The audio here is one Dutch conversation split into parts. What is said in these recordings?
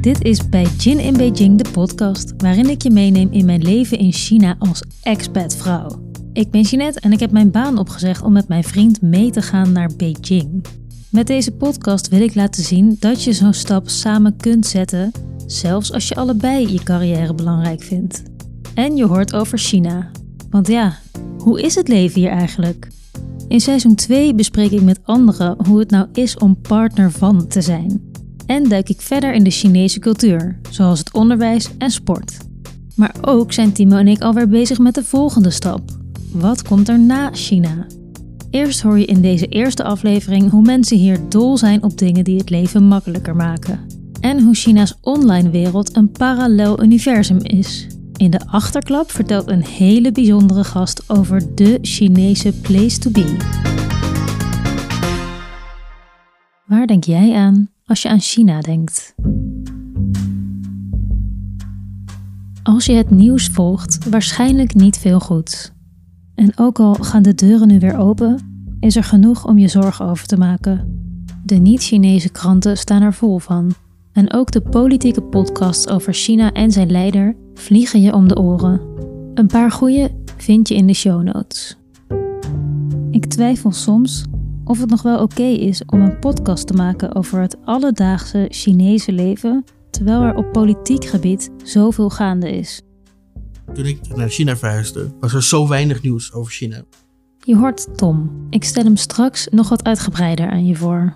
Dit is bij Jin in Beijing, de podcast waarin ik je meeneem in mijn leven in China als expatvrouw. Ik ben Jeanette en ik heb mijn baan opgezegd om met mijn vriend mee te gaan naar Beijing. Met deze podcast wil ik laten zien dat je zo'n stap samen kunt zetten, zelfs als je allebei je carrière belangrijk vindt. En je hoort over China. Want ja, hoe is het leven hier eigenlijk? In seizoen 2 bespreek ik met anderen hoe het nou is om partner van te zijn. En duik ik verder in de Chinese cultuur, zoals het onderwijs en sport. Maar ook zijn Timo en ik alweer bezig met de volgende stap. Wat komt er na China? Eerst hoor je in deze eerste aflevering hoe mensen hier dol zijn op dingen die het leven makkelijker maken. En hoe China's online wereld een parallel universum is. In de achterklap vertelt een hele bijzondere gast over de Chinese place to be. Waar denk jij aan als je aan China denkt? Als je het nieuws volgt, waarschijnlijk niet veel goed. En ook al gaan de deuren nu weer open, is er genoeg om je zorgen over te maken. De niet-Chinese kranten staan er vol van. En ook de politieke podcasts over China en zijn leider vliegen je om de oren. Een paar goede vind je in de show notes. Ik twijfel soms of het nog wel oké is om een podcast te maken over het alledaagse Chinese leven, terwijl er op politiek gebied zoveel gaande is. Toen ik naar China verhuisde, was er zo weinig nieuws over China. Je hoort Tom. Ik stel hem straks nog wat uitgebreider aan je voor.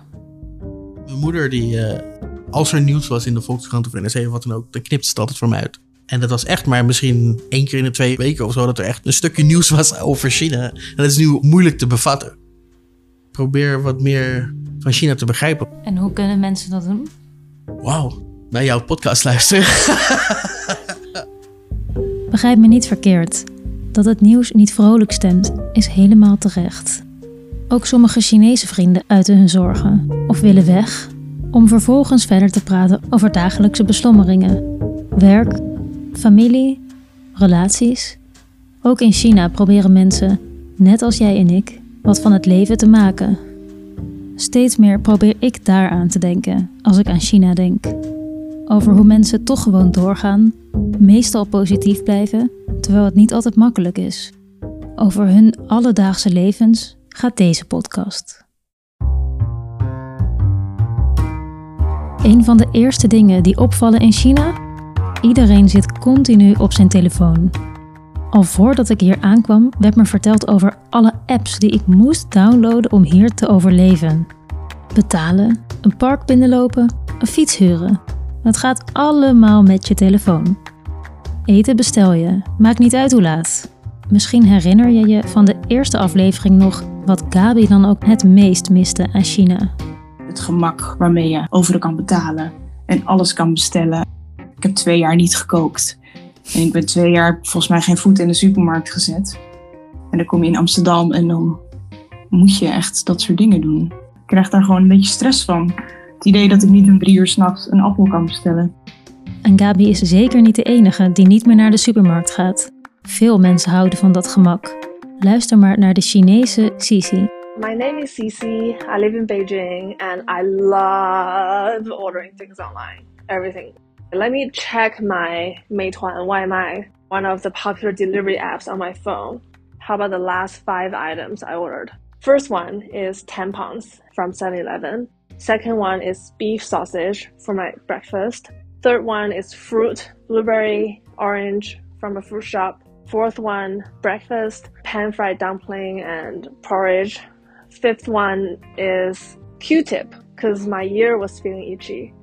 Mijn moeder, die, uh, als er nieuws was in de Volkskrant of NRC of wat dan ook, dan knipt ze het altijd voor mij uit. En dat was echt maar misschien één keer in de twee weken of zo dat er echt een stukje nieuws was over China. En dat is nu moeilijk te bevatten. Probeer wat meer van China te begrijpen. En hoe kunnen mensen dat doen? Wauw, naar jouw podcast luisteren. Begrijp me niet verkeerd. Dat het nieuws niet vrolijk stemt, is helemaal terecht. Ook sommige Chinese vrienden uiten hun zorgen of willen weg om vervolgens verder te praten over dagelijkse beslommeringen, werk, familie, relaties. Ook in China proberen mensen, net als jij en ik, wat van het leven te maken. Steeds meer probeer ik daaraan te denken als ik aan China denk. Over hoe mensen toch gewoon doorgaan, meestal positief blijven, terwijl het niet altijd makkelijk is. Over hun alledaagse levens gaat deze podcast. Een van de eerste dingen die opvallen in China? Iedereen zit continu op zijn telefoon. Al voordat ik hier aankwam, werd me verteld over alle apps die ik moest downloaden om hier te overleven. Betalen, een park binnenlopen, een fiets huren. Het gaat allemaal met je telefoon. Eten bestel je, maakt niet uit hoe laat. Misschien herinner je je van de eerste aflevering nog wat Gabi dan ook het meest miste aan China. Het gemak waarmee je overal kan betalen en alles kan bestellen. Ik heb twee jaar niet gekookt. En ik ben twee jaar volgens mij geen voet in de supermarkt gezet. En dan kom je in Amsterdam en dan moet je echt dat soort dingen doen. Ik krijg daar gewoon een beetje stress van. Het idee dat ik niet om drie uur s'nachts een appel kan bestellen. En Gabi is zeker niet de enige die niet meer naar de supermarkt gaat. Veel mensen houden van dat gemak. Luister maar naar de Chinese Sisi. My name is Sisi. I live in Beijing and I love ordering things online. Everything. Let me check my Meituan Waimai, one of the popular delivery apps on my phone. How about the last five items I ordered? First one is tampons from 7-Eleven. Second one is beef sausage for my breakfast. Third one is fruit, blueberry, orange from a fruit shop. Fourth one, breakfast, pan fried dumpling and porridge. Fifth one is Q-tip because my ear was feeling itchy.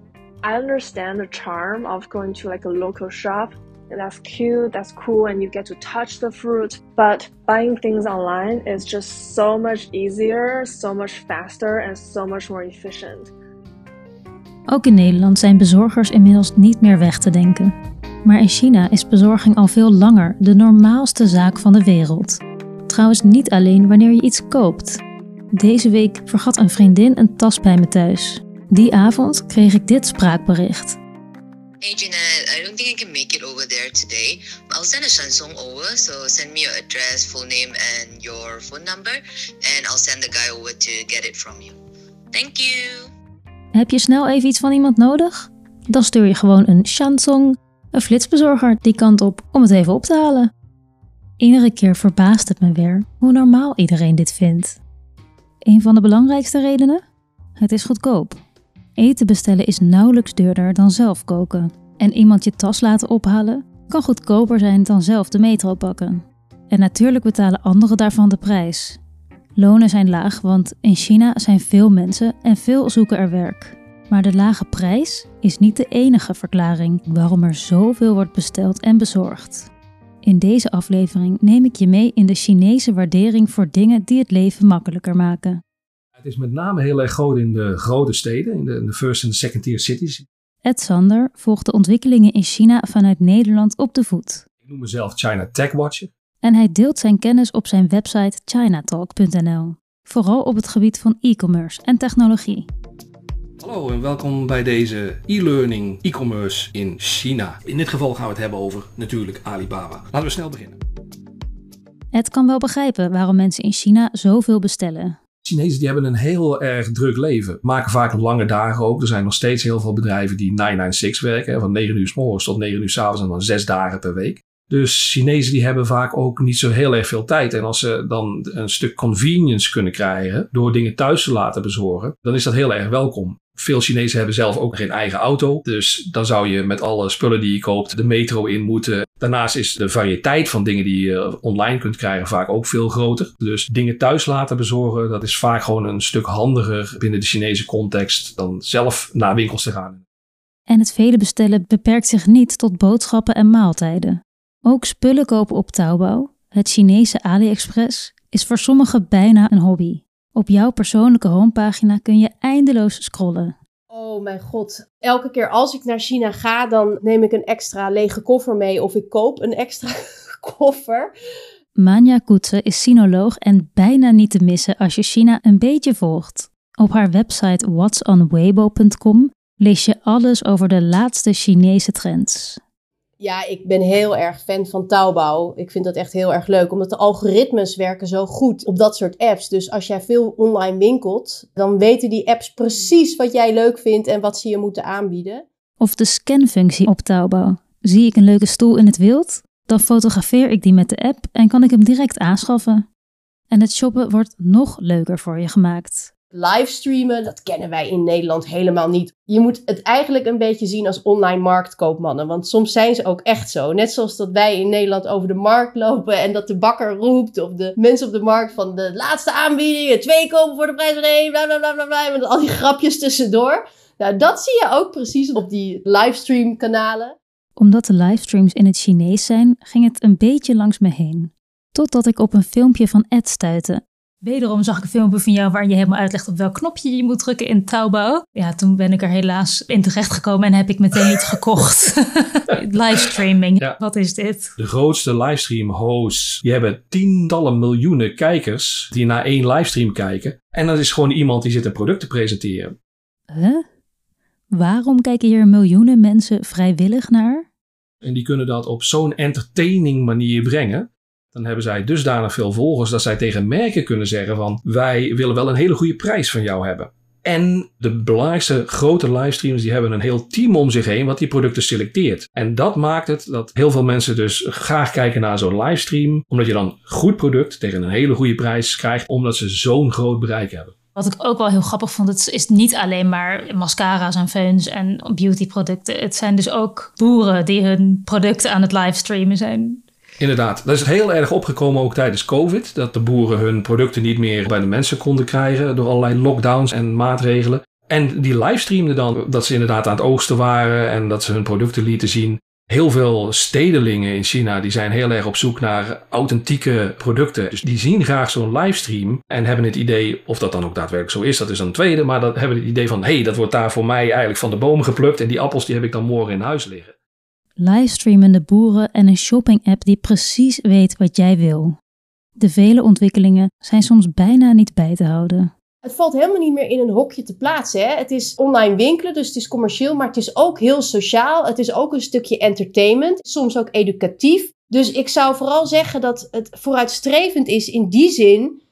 I understand the charm of going to like a local shop. That's cute, that's cool, and you get to touch the fruit. But buying things online is just so much easier, so much faster, and so much more efficient. Ook in Nederland zijn bezorgers inmiddels niet meer weg te denken. Maar in China is bezorging al veel langer de normaalste zaak van de wereld. Trouwens niet alleen wanneer je iets koopt. Deze week vergat een vriendin een tas bij me thuis. Die avond kreeg ik dit spraakbericht. Hey Jeanette, I don't think I can make it over there today. I'll send a over, so send me your address, full name, and your phone number, and I'll send the guy over to get it from you. Thank you. Heb je snel even iets van iemand nodig? Dan stuur je gewoon een Shansong, een flitsbezorger, die kant op om het even op te halen. Iedere keer verbaast het me weer hoe normaal iedereen dit vindt. Een van de belangrijkste redenen? Het is goedkoop. Eten bestellen is nauwelijks duurder dan zelf koken. En iemand je tas laten ophalen kan goedkoper zijn dan zelf de metro pakken. En natuurlijk betalen anderen daarvan de prijs. Lonen zijn laag, want in China zijn veel mensen en veel zoeken er werk. Maar de lage prijs is niet de enige verklaring waarom er zoveel wordt besteld en bezorgd. In deze aflevering neem ik je mee in de Chinese waardering voor dingen die het leven makkelijker maken. Het is met name heel erg groot in de grote steden, in de, in de first en second tier cities. Ed Sander volgt de ontwikkelingen in China vanuit Nederland op de voet. Ik noem mezelf China Tech Watcher. En hij deelt zijn kennis op zijn website chinatalk.nl. Vooral op het gebied van e-commerce en technologie. Hallo en welkom bij deze e-learning e-commerce in China. In dit geval gaan we het hebben over natuurlijk Alibaba. Laten we snel beginnen. Ed kan wel begrijpen waarom mensen in China zoveel bestellen. Chinezen die hebben een heel erg druk leven. Maken vaak lange dagen ook. Er zijn nog steeds heel veel bedrijven die 996 werken. Van 9 uur s morgens tot 9 uur s avonds en dan 6 dagen per week. Dus Chinezen die hebben vaak ook niet zo heel erg veel tijd. En als ze dan een stuk convenience kunnen krijgen door dingen thuis te laten bezorgen, dan is dat heel erg welkom. Veel Chinezen hebben zelf ook geen eigen auto. Dus dan zou je met alle spullen die je koopt de metro in moeten. Daarnaast is de variëteit van dingen die je online kunt krijgen vaak ook veel groter. Dus dingen thuis laten bezorgen, dat is vaak gewoon een stuk handiger binnen de Chinese context dan zelf naar winkels te gaan. En het vele bestellen beperkt zich niet tot boodschappen en maaltijden. Ook spullen kopen op Taobao, het Chinese AliExpress, is voor sommigen bijna een hobby. Op jouw persoonlijke homepagina kun je eindeloos scrollen. Oh mijn god. Elke keer als ik naar China ga, dan neem ik een extra lege koffer mee of ik koop een extra koffer. Manja Koetse is sinoloog en bijna niet te missen als je China een beetje volgt. Op haar website whatsonweibo.com lees je alles over de laatste Chinese trends. Ja, ik ben heel erg fan van Taobao. Ik vind dat echt heel erg leuk, omdat de algoritmes werken zo goed op dat soort apps. Dus als jij veel online winkelt, dan weten die apps precies wat jij leuk vindt en wat ze je moeten aanbieden. Of de scanfunctie op Taobao. Zie ik een leuke stoel in het wild? Dan fotografeer ik die met de app en kan ik hem direct aanschaffen. En het shoppen wordt nog leuker voor je gemaakt livestreamen, dat kennen wij in Nederland helemaal niet. Je moet het eigenlijk een beetje zien als online marktkoopmannen, want soms zijn ze ook echt zo. Net zoals dat wij in Nederland over de markt lopen en dat de bakker roept of de mensen op de markt van de laatste aanbiedingen, twee kopen voor de prijs van één, bla bla bla bla bla, met al die grapjes tussendoor. Nou, dat zie je ook precies op die livestream kanalen. Omdat de livestreams in het Chinees zijn, ging het een beetje langs me heen. Totdat ik op een filmpje van Ed stuitte Wederom zag ik een filmpje van jou waar je helemaal uitlegt op welk knopje je moet drukken in Taobao. Ja, toen ben ik er helaas in terecht gekomen en heb ik meteen iets gekocht. Livestreaming, wat is dit? De grootste livestream hosts, die hebben tientallen miljoenen kijkers die naar één livestream kijken. En dat is gewoon iemand die zit een product te presenteren. Huh? Waarom kijken hier miljoenen mensen vrijwillig naar? En die kunnen dat op zo'n entertaining manier brengen dan hebben zij dusdanig veel volgers dat zij tegen merken kunnen zeggen van wij willen wel een hele goede prijs van jou hebben. En de belangrijkste grote livestreams die hebben een heel team om zich heen wat die producten selecteert. En dat maakt het dat heel veel mensen dus graag kijken naar zo'n livestream. Omdat je dan goed product tegen een hele goede prijs krijgt. Omdat ze zo'n groot bereik hebben. Wat ik ook wel heel grappig vond, het is niet alleen maar mascara's en feuns en beautyproducten. Het zijn dus ook boeren die hun producten aan het livestreamen zijn. Inderdaad, dat is heel erg opgekomen ook tijdens COVID. Dat de boeren hun producten niet meer bij de mensen konden krijgen door allerlei lockdowns en maatregelen. En die livestreamden dan dat ze inderdaad aan het oogsten waren en dat ze hun producten lieten zien. Heel veel stedelingen in China die zijn heel erg op zoek naar authentieke producten. Dus die zien graag zo'n livestream en hebben het idee, of dat dan ook daadwerkelijk zo is, dat is dan een tweede. Maar dat hebben het idee van, hé, hey, dat wordt daar voor mij eigenlijk van de boom geplukt en die appels die heb ik dan morgen in huis liggen livestreamende boeren en een shopping-app die precies weet wat jij wil. De vele ontwikkelingen zijn soms bijna niet bij te houden. Het valt helemaal niet meer in een hokje te plaatsen. Hè? Het is online winkelen, dus het is commercieel, maar het is ook heel sociaal. Het is ook een stukje entertainment, soms ook educatief. Dus ik zou vooral zeggen dat het vooruitstrevend is in die zin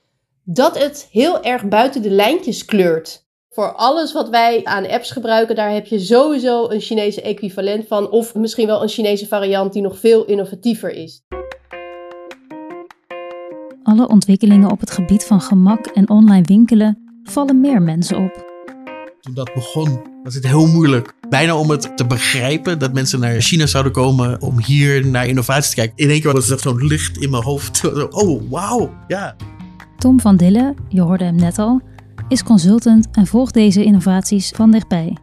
dat het heel erg buiten de lijntjes kleurt. Voor alles wat wij aan apps gebruiken, daar heb je sowieso een Chinese equivalent van. Of misschien wel een Chinese variant die nog veel innovatiever is. Alle ontwikkelingen op het gebied van gemak en online winkelen vallen meer mensen op. Toen dat begon, was het heel moeilijk. Bijna om het te begrijpen dat mensen naar China zouden komen om hier naar innovatie te kijken. In één keer was het zo'n licht in mijn hoofd. Oh, wauw, ja. Tom van Dille, je hoorde hem net al, is consultant en volgt deze innovaties van dichtbij.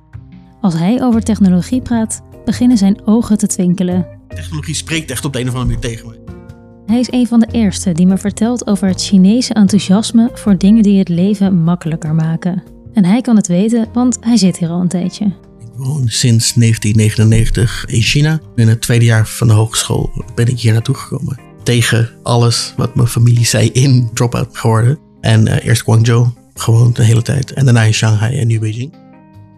Als hij over technologie praat, beginnen zijn ogen te twinkelen. Technologie spreekt echt op de een of andere manier tegen me. Hij is een van de eerste die me vertelt over het Chinese enthousiasme voor dingen die het leven makkelijker maken. En hij kan het weten, want hij zit hier al een tijdje. Ik woon sinds 1999 in China. In het tweede jaar van de hogeschool ben ik hier naartoe gekomen. Tegen alles wat mijn familie zei in drop-out geworden. En eh, eerst Guangzhou, gewoon de hele tijd. En daarna in Shanghai en nu Beijing.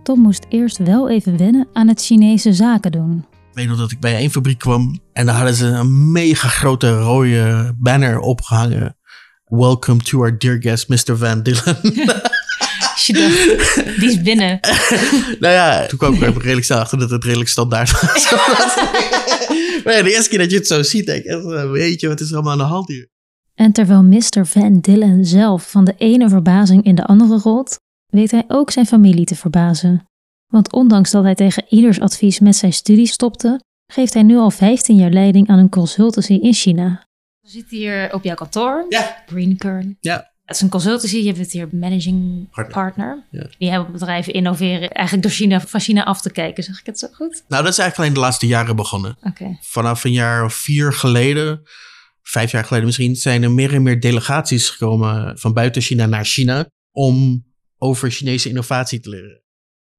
Tom moest eerst wel even wennen aan het Chinese zaken doen. Ik weet nog dat ik bij één fabriek kwam en daar hadden ze een mega grote rode banner opgehangen. Welcome to our dear guest, Mr. Van Dillen. Je dacht, die is binnen. nou ja, toen kwam ik er redelijk snel achter dat het redelijk standaard was. maar ja, de eerste keer dat je het zo ziet, denk ik, eh, weet je, wat is er allemaal aan de hand hier? En terwijl Mr. Van Dillen zelf van de ene verbazing in de andere rolt, weet hij ook zijn familie te verbazen. Want ondanks dat hij tegen ieders advies met zijn studie stopte, geeft hij nu al 15 jaar leiding aan een consultancy in China. We zitten hier op jouw kantoor, Ja. Greenkern. Ja. Het is een consultancy, je bent hier managing Partner. partner. Ja. Die hebben bedrijven innoveren eigenlijk door China, van China af te kijken. Zeg ik het zo goed? Nou, dat is eigenlijk alleen de laatste jaren begonnen. Oké. Vanaf een jaar of vier geleden, vijf jaar geleden misschien, zijn er meer en meer delegaties gekomen van buiten China naar China om over Chinese innovatie te leren.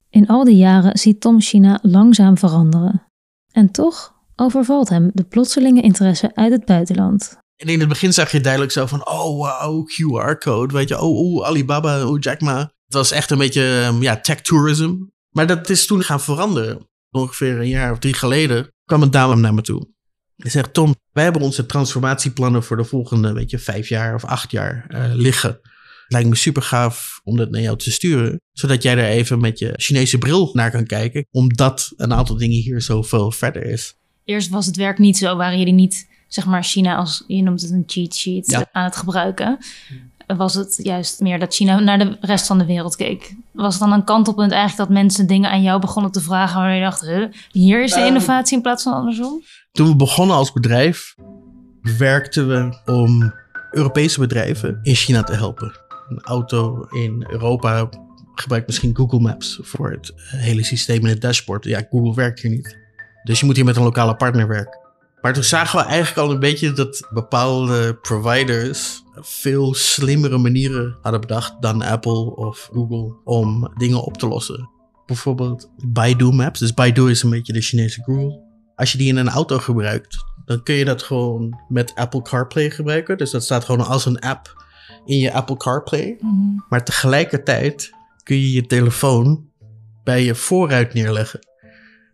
In al die jaren ziet Tom China langzaam veranderen. En toch overvalt hem de plotselinge interesse uit het buitenland. En in het begin zag je duidelijk zo van, oh wow, QR-code, weet je, oh, oh Alibaba, oh Jack Ma. Het was echt een beetje, um, ja, tech tourism. Maar dat is toen gaan veranderen. Ongeveer een jaar of drie geleden kwam een dame naar me toe. Zegt, Tom, wij hebben onze transformatieplannen voor de volgende, weet je, vijf jaar of acht jaar uh, liggen. Het lijkt me super gaaf om dat naar jou te sturen. Zodat jij er even met je Chinese bril naar kan kijken. Omdat een aantal dingen hier zoveel verder is. Eerst was het werk niet zo, waren jullie niet, zeg maar, China als, je noemt het een cheat sheet, Ja. aan het gebruiken. Was het juist meer dat China naar de rest van de wereld keek? Was het dan een kantelpunt eigenlijk dat mensen dingen aan jou begonnen te vragen waar je dacht, huh, hier is de Ehm. innovatie in plaats van andersom? Toen we begonnen als bedrijf, werkten we om Europese bedrijven in China te helpen. Een auto in Europa gebruikt misschien Google Maps voor het hele systeem in het dashboard. Ja, Google werkt hier niet. Dus je moet hier met een lokale partner werken. Maar toen zagen we eigenlijk al een beetje dat bepaalde providers veel slimmere manieren hadden bedacht dan Apple of Google om dingen op te lossen. Bijvoorbeeld Baidu Maps. Dus Baidu is een beetje de Chinese Google. Als je die in een auto gebruikt, dan kun je dat gewoon met Apple CarPlay gebruiken. Dus dat staat gewoon als een app in je Apple CarPlay. Maar tegelijkertijd kun je je telefoon bij je voorruit neerleggen.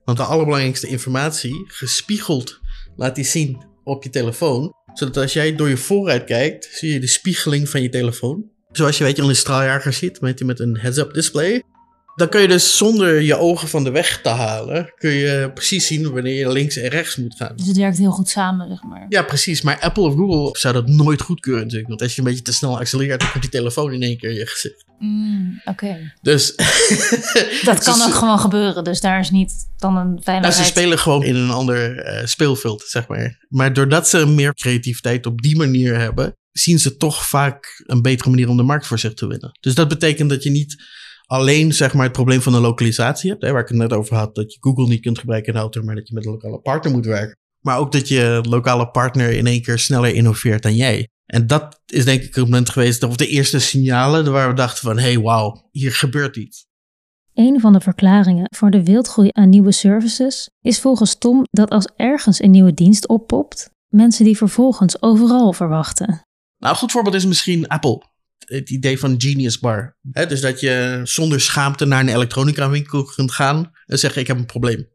Want de allerbelangrijkste informatie, gespiegeld, laat die zien op je telefoon. Zodat als jij door je voorruit kijkt, zie je de spiegeling van je telefoon. Zoals je weet je al straaljager ziet, je, met een heads-up display. Dan kun je dus zonder je ogen van de weg te halen, kun je precies zien wanneer je links en rechts moet gaan. Dus het werkt heel goed samen, zeg maar. Ja, precies. Maar Apple of Google zou dat nooit goedkeuren natuurlijk. Want als je een beetje te snel accelereert, dan komt die telefoon in één keer in je gezicht. Mm, Oké. Dus Dat kan ook gewoon gebeuren, dus daar is niet dan een nou, veiligheid. ze spelen gewoon in een ander eh, speelveld, zeg maar. Maar doordat ze meer creativiteit op die manier hebben, zien ze toch vaak een betere manier om de markt voor zich te winnen. Dus dat betekent dat je niet alleen zeg maar, het probleem van de lokalisatie hebt, hè, waar ik het net over had, dat je Google niet kunt gebruiken in de auto, maar dat je met een lokale partner moet werken. Maar ook dat je lokale partner in één keer sneller innoveert dan jij. En dat is denk ik het moment geweest, of de eerste signalen waar we dachten van, hey, wauw, hier gebeurt iets. Een van de verklaringen voor de wildgroei aan nieuwe services is volgens Tom dat als ergens een nieuwe dienst oppopt, mensen die vervolgens overal verwachten. Nou, een goed voorbeeld is misschien Apple. Het idee van Genius Bar. Dus dat je zonder schaamte naar een elektronica winkel kunt gaan en zeggen ik heb een probleem.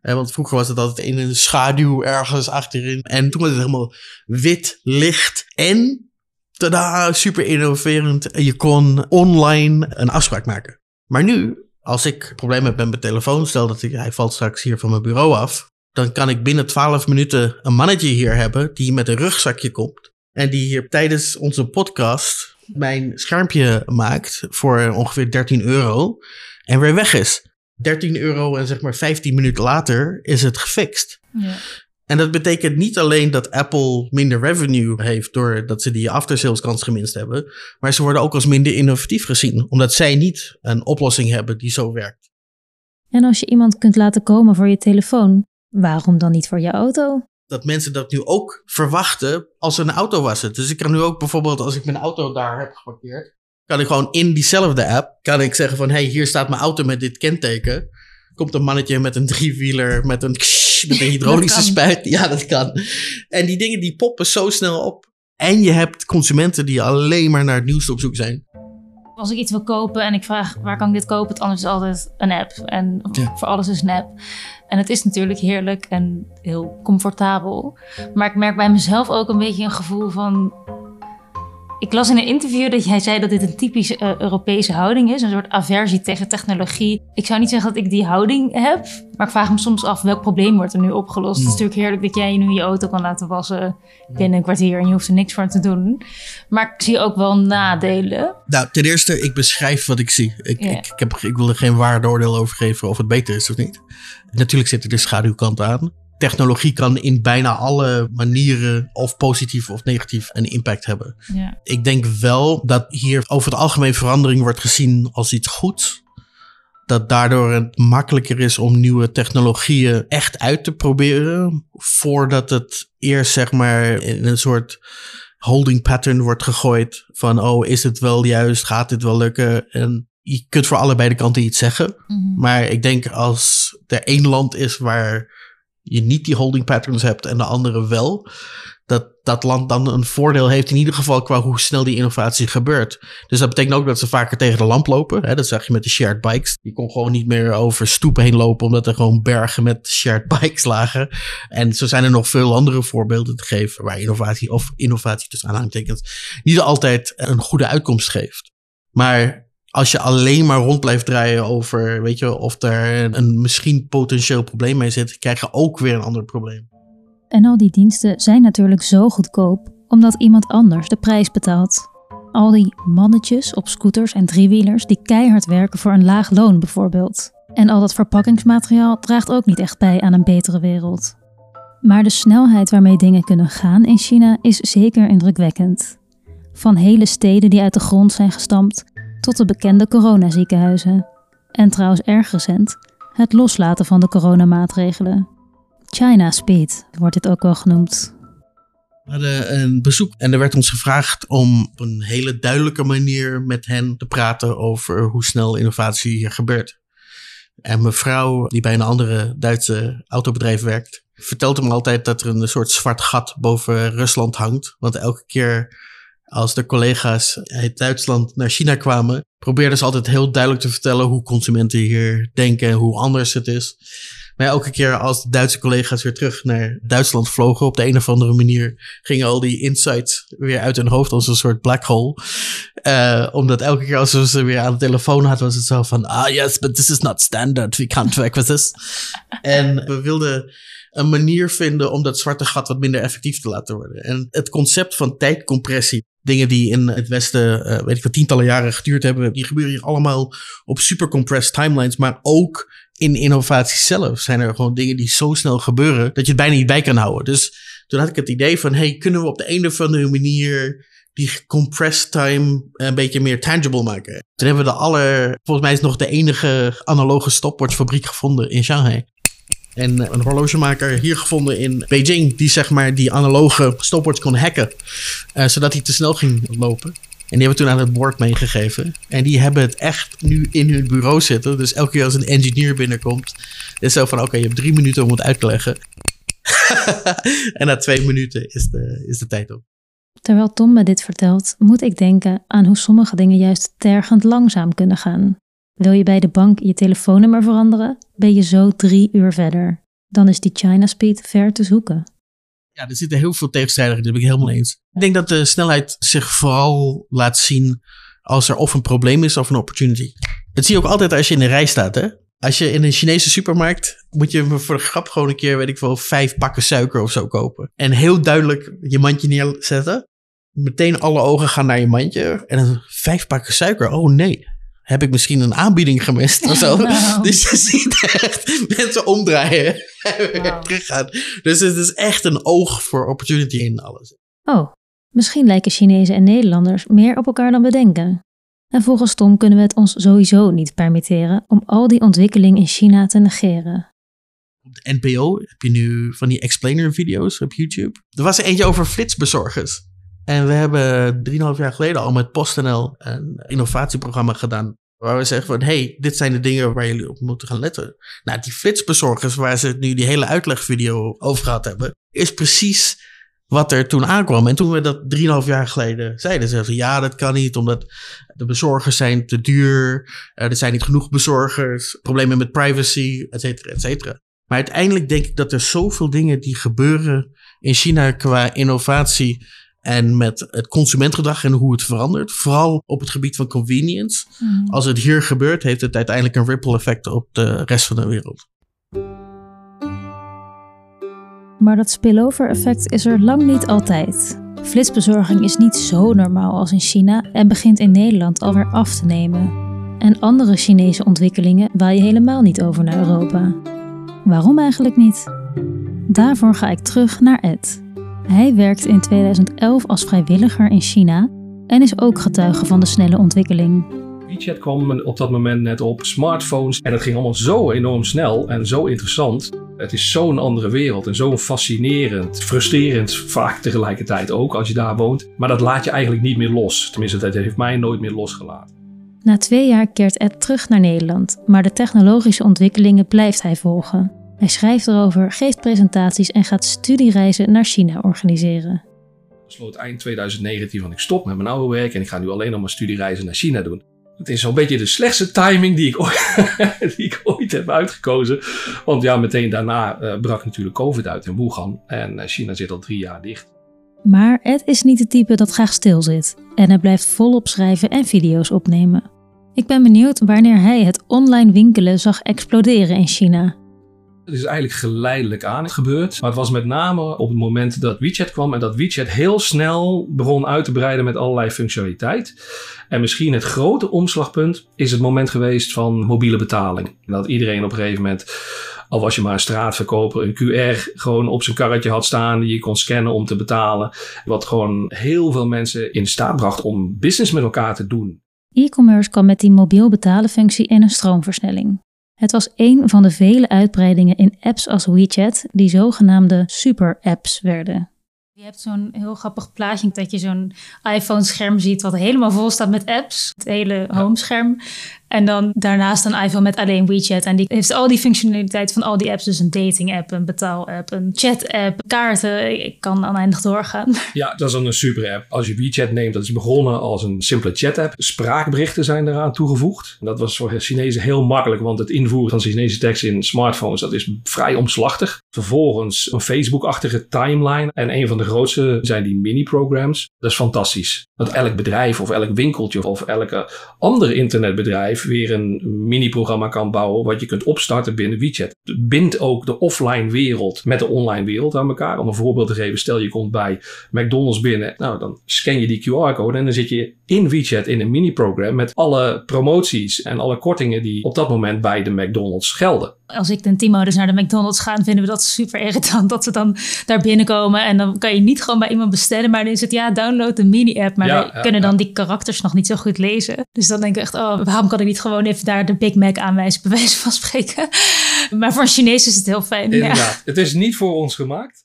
Want vroeger was het altijd in een schaduw ergens achterin. En toen was het helemaal wit, licht en tada, super innoverend. Je kon online een afspraak maken. Maar nu, als ik problemen heb met mijn telefoon, stel dat hij valt straks hier van mijn bureau af, dan kan ik binnen 12 minuten een mannetje hier hebben die met een rugzakje komt. En die hier tijdens onze podcast mijn schermpje maakt voor ongeveer 13 euro en weer weg is. 13 euro en zeg maar 15 minuten later is het gefixt. Ja. En dat betekent niet alleen dat Apple minder revenue heeft doordat ze die aftersales kans geminst hebben, maar ze worden ook als minder innovatief gezien, omdat zij niet een oplossing hebben die zo werkt. En als je iemand kunt laten komen voor je telefoon, waarom dan niet voor je auto? Dat mensen dat nu ook verwachten als een auto was het. Dus ik kan nu ook bijvoorbeeld, als ik mijn auto daar heb geparkeerd, kan ik gewoon in diezelfde app, kan ik zeggen van, hey, hier staat mijn auto met dit kenteken. Komt een mannetje met een driewieler, met een, met een hydraulische spuit. Ja, dat kan. En die dingen die poppen zo snel op. En je hebt consumenten die alleen maar naar het nieuws op zoek zijn. Als ik iets wil kopen en ik vraag waar kan ik dit kopen, het anders is altijd een app. En Ja. voor alles is een app. En het is natuurlijk heerlijk en heel comfortabel. Maar ik merk bij mezelf ook een beetje een gevoel van. Ik las in een interview dat jij zei dat dit een typische eh, Europese houding is. Een soort aversie tegen technologie. Ik zou niet zeggen dat ik die houding heb. Maar ik vraag me soms af welk probleem wordt er nu opgelost. Het is natuurlijk heerlijk dat jij nu je auto kan laten wassen binnen een kwartier. En je hoeft er niks voor te doen. Maar ik zie ook wel nadelen. Nou, ten eerste, ik beschrijf wat ik zie. Ik, ik, heb, ik wil er geen waardeoordeel over geven of het beter is of niet. Natuurlijk zit er de schaduwkant aan. Technologie kan in bijna alle manieren, of positief of negatief, een impact hebben. Ja. Ik denk wel dat hier over het algemeen verandering wordt gezien als iets goeds. Dat daardoor het makkelijker is om nieuwe technologieën echt uit te proberen. Voordat het eerst zeg maar in een soort holding pattern wordt gegooid. Van oh, is het wel juist? Gaat dit wel lukken? En je kunt voor allebei de kanten iets zeggen. Mhm. Maar ik denk als er één land is waar je niet die holding patterns hebt en de andere wel, dat dat land dan een voordeel heeft in ieder geval qua hoe snel die innovatie gebeurt. Dus dat betekent ook dat ze vaker tegen de lamp lopen. Hè? Dat zag je met de shared bikes. Je kon gewoon niet meer over stoepen heen lopen omdat er gewoon bergen met shared bikes lagen. En zo zijn er nog veel andere voorbeelden te geven waar innovatie of innovatie tussen aanhalingstekens niet altijd een goede uitkomst geeft. Maar als je alleen maar rond blijft draaien over, weet je, of er een misschien potentieel probleem mee zit, krijg je ook weer een ander probleem. En al die diensten zijn natuurlijk zo goedkoop omdat iemand anders de prijs betaalt. Al die mannetjes op scooters en driewielers die keihard werken voor een laag loon bijvoorbeeld. En al dat verpakkingsmateriaal draagt ook niet echt bij aan een betere wereld. Maar de snelheid waarmee dingen kunnen gaan in China is zeker indrukwekkend. Van hele steden die uit de grond zijn gestampt tot de bekende coronaziekenhuizen. En trouwens erg recent, het loslaten van de coronamaatregelen. China Speed wordt dit ook wel genoemd. We hadden een bezoek en er werd ons gevraagd om op een hele duidelijke manier met hen te praten over hoe snel innovatie hier gebeurt. En mevrouw, die bij een andere Duitse autobedrijf werkt, vertelt hem altijd dat er een soort zwart gat boven Rusland hangt. Want elke keer als de collega's uit Duitsland naar China kwamen, probeerden ze altijd heel duidelijk te vertellen hoe consumenten hier denken en hoe anders het is. Maar elke keer als de Duitse collega's weer terug naar Duitsland vlogen, op de een of andere manier gingen al die insights weer uit hun hoofd als een soort black hole. Eh, omdat elke keer als we ze weer aan de telefoon hadden, was het zo van, ah yes, but this is not standard. We can't work with this. en we wilden een manier vinden om dat zwarte gat wat minder effectief te laten worden. En het concept van tijdcompressie, dingen die in het Westen, eh, weet ik wel, tientallen jaren geduurd hebben, die gebeuren hier allemaal op super compressed timelines, maar ook in innovatie zelf zijn er gewoon dingen die zo snel gebeuren dat je het bijna niet bij kan houden. Dus toen had ik het idee van, hey, kunnen we op de een of andere manier die compressed time een beetje meer tangible maken? Toen hebben we de aller, volgens mij is nog de enige analoge stopwatchfabriek gevonden in Shanghai. En een horlogemaker hier gevonden in Beijing, die zeg maar die analoge stopwatch kon hacken, eh, zodat hij te snel ging lopen. En die hebben toen aan het board meegegeven. En die hebben het echt nu in hun bureau zitten. Dus elke keer als een engineer binnenkomt, is zo van: oké, je hebt drie minuten om het uit te leggen. en na twee minuten is de, is de tijd op. Terwijl Tom me dit vertelt, moet ik denken aan hoe sommige dingen juist tergend langzaam kunnen gaan. Wil je bij de bank je telefoonnummer veranderen, ben je zo drie uur verder. Dan is die China Speed ver te zoeken. Ja, er zitten heel veel tegenstrijdigheden, dat ben ik helemaal eens. Ik denk dat de snelheid zich vooral laat zien als er of een probleem is of een opportunity. Dat zie je ook altijd als je in een rij staat, hè? Als je in een Chinese supermarkt moet je voor de grap gewoon een keer, weet ik wel, vijf pakken suiker of zo kopen. En heel duidelijk je mandje neerzetten. Meteen alle ogen gaan naar je mandje. En dan vijf pakken suiker. Oh nee. Heb ik misschien een aanbieding gemist of zo? Nou. Dus je ziet echt mensen omdraaien en weer teruggaan. Dus het is echt een oog voor opportunity in alles. Oh, misschien lijken Chinezen en Nederlanders meer op elkaar dan we denken. En volgens Tom kunnen we het ons sowieso niet permitteren om al die ontwikkeling in China te negeren. Op de NPO heb je nu van die explainer-video's op YouTube. Er was er eentje over flitsbezorgers. En we hebben 3,5 jaar geleden al met PostNL een innovatieprogramma gedaan. Waar we zeggen van, hey, dit zijn de dingen waar jullie op moeten gaan letten. Nou, die flitsbezorgers waar ze nu die hele uitlegvideo over gehad hebben, is precies wat er toen aankwam. En toen we dat 3,5 jaar geleden zeiden, zeiden ze, ja, dat kan niet, omdat de bezorgers zijn te duur, eh, er zijn niet genoeg bezorgers, problemen met privacy, et cetera, et cetera. Maar uiteindelijk denk ik dat er zoveel dingen die gebeuren in China qua innovatie en met het consumentgedrag en hoe het verandert, vooral op het gebied van convenience. Als het hier gebeurt, heeft het uiteindelijk een ripple effect op de rest van de wereld. Maar dat spillover effect is er lang niet altijd. Flitsbezorging is niet zo normaal als in China en begint in Nederland alweer af te nemen. En andere Chinese ontwikkelingen waaien helemaal niet over naar Europa. Waarom eigenlijk niet? Daarvoor ga ik terug naar Ed. Hij werkte in 2011 als vrijwilliger in China en is ook getuige van de snelle ontwikkeling. WeChat kwam op dat moment net op, smartphones. En het ging allemaal zo enorm snel en zo interessant. Het is zo'n andere wereld en zo fascinerend, frustrerend vaak tegelijkertijd ook als je daar woont. Maar dat laat je eigenlijk niet meer los. Tenminste, dat heeft mij nooit meer losgelaten. Na twee jaar keert Ed terug naar Nederland, maar de technologische ontwikkelingen blijft hij volgen. Hij schrijft erover, geeft presentaties en gaat studiereizen naar China organiseren. Ik besloot eind 2019 van ik stop met mijn oude werk en ik ga nu alleen nog maar studiereizen naar China doen. Het is zo'n beetje de slechtste timing die ik, ooit, die ik ooit heb uitgekozen. Want ja, meteen daarna eh, brak natuurlijk COVID uit in Wuhan. En eh, China zit al drie jaar dicht. Maar Ed is niet het type dat graag stilzit en hij blijft volop schrijven en video's opnemen. Ik ben benieuwd wanneer hij het online winkelen zag exploderen in China. Het is eigenlijk geleidelijk aan gebeurd. Maar het was met name op het moment dat WeChat kwam en dat WeChat heel snel begon uit te breiden met allerlei functionaliteit. En misschien het grote omslagpunt is het moment geweest van mobiele betaling. Dat iedereen op een gegeven moment, al was je maar een straatverkoper, een QR gewoon op zijn karretje had staan die je kon scannen om te betalen. Wat gewoon heel veel mensen in staat bracht om business met elkaar te doen. E-commerce kwam met die mobiel betalen functie en een stroomversnelling. Het was een van de vele uitbreidingen in apps als WeChat die zogenaamde super-apps werden. Je hebt zo'n heel grappig plaatje dat je zo'n iPhone-scherm ziet wat helemaal vol staat met apps. Het hele homescherm. En dan daarnaast een iPhone met alleen WeChat. En die heeft al die functionaliteit van al die apps. Dus een dating-app, een betaal-app, een chat-app, kaarten. Ik kan oneindig doorgaan. Ja, dat is dan een super app. Als je WeChat neemt, dat is begonnen als een simpele chat-app. Spraakberichten zijn eraan toegevoegd. Dat was voor Chinezen heel makkelijk, want het invoeren van Chinese tekst in smartphones, dat is vrij omslachtig. Vervolgens een Facebook-achtige timeline. En een van de grootste zijn die mini-programs. Dat is fantastisch. Dat elk bedrijf of elk winkeltje of elke ander internetbedrijf weer een mini-programma kan bouwen wat je kunt opstarten binnen WeChat. Bindt ook de offline wereld met de online wereld aan elkaar. Om een voorbeeld te geven, stel je komt bij McDonald's binnen. Nou, dan scan je die QR-code en dan zit je in WeChat in een mini-program met alle promoties en alle kortingen die op dat moment bij de McDonald's gelden. Als ik en Timo dus naar de McDonald's gaan, vinden we dat super irritant dat we dan daar binnenkomen. En dan kan je niet gewoon bij iemand bestellen, maar dan is het ja, download de mini-app. Maar Ja, ja, kunnen dan ja. die karakters nog niet zo goed lezen. Dus dan denk ik echt, oh, waarom kan ik niet gewoon even daar de Big Mac aanwijzen, bij wijze van spreken. Maar voor een Chinees is het heel fijn. Ja. Inderdaad, het is niet voor ons gemaakt.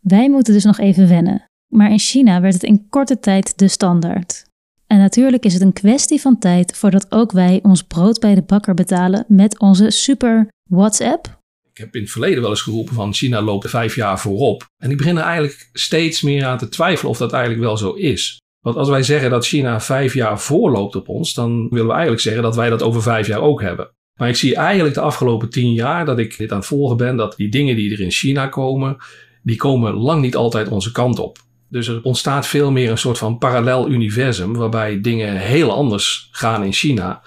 Wij moeten dus nog even wennen. Maar in China werd het in korte tijd de standaard. En natuurlijk is het een kwestie van tijd voordat ook wij ons brood bij de bakker betalen met onze super WhatsApp. Ik heb in het verleden wel eens geroepen van China loopt vijf jaar voorop. En ik begin er eigenlijk steeds meer aan te twijfelen of dat eigenlijk wel zo is. Want als wij zeggen dat China vijf jaar voorloopt op ons, dan willen we eigenlijk zeggen dat wij dat over vijf jaar ook hebben. Maar ik zie eigenlijk de afgelopen tien jaar dat ik dit aan het volgen ben, dat die dingen die er in China komen, die komen lang niet altijd onze kant op. Dus er ontstaat veel meer een soort van parallel universum waarbij dingen heel anders gaan in China.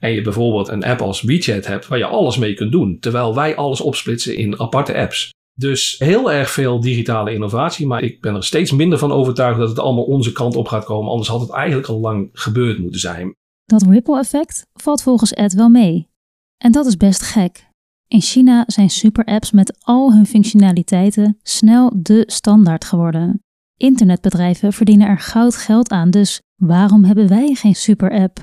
En je bijvoorbeeld een app als WeChat hebt waar je alles mee kunt doen, terwijl wij alles opsplitsen in aparte apps. Dus heel erg veel digitale innovatie, maar ik ben er steeds minder van overtuigd dat het allemaal onze kant op gaat komen. Anders had het eigenlijk al lang gebeurd moeten zijn. Dat ripple-effect valt volgens Ed wel mee. En dat is best gek. In China zijn super-apps met al hun functionaliteiten snel de standaard geworden. Internetbedrijven verdienen er goud geld aan, dus waarom hebben wij geen super-app?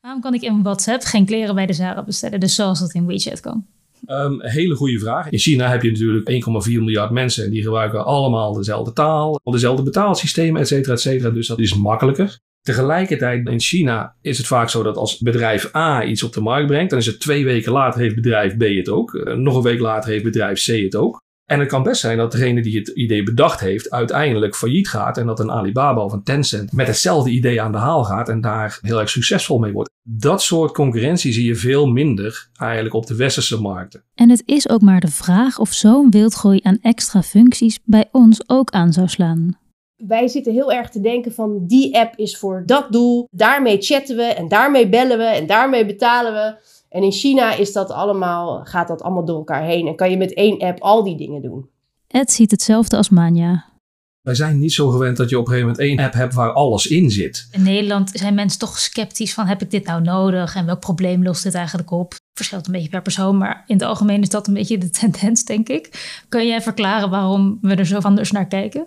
Waarom kan ik in WhatsApp geen kleren bij de Zara bestellen, dus zoals dat in WeChat kan? Um, hele goede vraag. In China heb je natuurlijk 1,4 miljard mensen en die gebruiken allemaal dezelfde taal, dezelfde betaalsystemen, et cetera, et cetera. Dus dat is makkelijker. Tegelijkertijd in China is het vaak zo dat als bedrijf A iets op de markt brengt, dan is het twee weken later heeft bedrijf B het ook. Uh, nog een week later heeft bedrijf C het ook. En het kan best zijn dat degene die het idee bedacht heeft, uiteindelijk failliet gaat. En dat een Alibaba of een Tencent met hetzelfde idee aan de haal gaat en daar heel erg succesvol mee wordt. Dat soort concurrentie zie je veel minder eigenlijk op de westerse markten. En het is ook maar de vraag of zo'n wildgroei aan extra functies bij ons ook aan zou slaan. Wij zitten heel erg te denken van die app is voor dat doel. Daarmee chatten we en daarmee bellen we en daarmee betalen we. En in China is dat allemaal, gaat dat allemaal door elkaar heen en kan je met één app al die dingen doen. Ed ziet hetzelfde als Manja. Wij zijn niet zo gewend dat je op een gegeven moment één app hebt waar alles in zit. In Nederland zijn mensen toch sceptisch van heb ik dit nou nodig en welk probleem lost dit eigenlijk op? Verschilt een beetje per persoon, maar in het algemeen is dat een beetje de tendens, denk ik. Kun jij verklaren waarom we er zo anders naar kijken?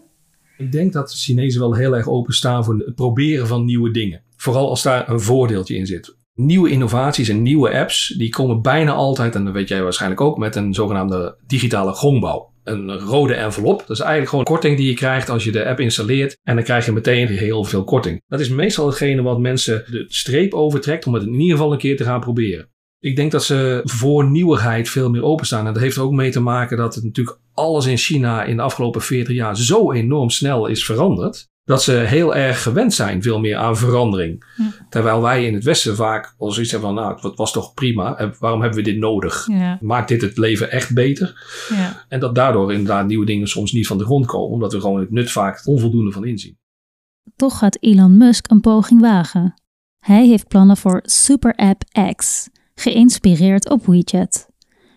Ik denk dat de Chinezen wel heel erg openstaan voor het proberen van nieuwe dingen. Vooral als daar een voordeeltje in zit nieuwe innovaties en nieuwe apps, die komen bijna altijd, en dat weet jij waarschijnlijk ook, met een zogenaamde digitale gongbouw. Een rode envelop. Dat is eigenlijk gewoon een korting die je krijgt als je de app installeert. En dan krijg je meteen heel veel korting. Dat is meestal hetgene wat mensen de streep overtrekt om het in ieder geval een keer te gaan proberen. Ik denk dat ze voor nieuwigheid veel meer openstaan. En dat heeft er ook mee te maken dat het natuurlijk alles in China in de afgelopen 40 jaar zo enorm snel is veranderd dat ze heel erg gewend zijn, veel meer aan verandering. Terwijl wij in het Westen vaak al zoiets hebben van, nou, het was toch prima, waarom hebben we dit nodig? Ja. Maakt dit het leven echt beter? Ja. En dat daardoor inderdaad nieuwe dingen soms niet van de grond komen, omdat we gewoon het nut vaak onvoldoende van inzien. Toch gaat Elon Musk een poging wagen. Hij heeft plannen voor Super App X, geïnspireerd op WeChat.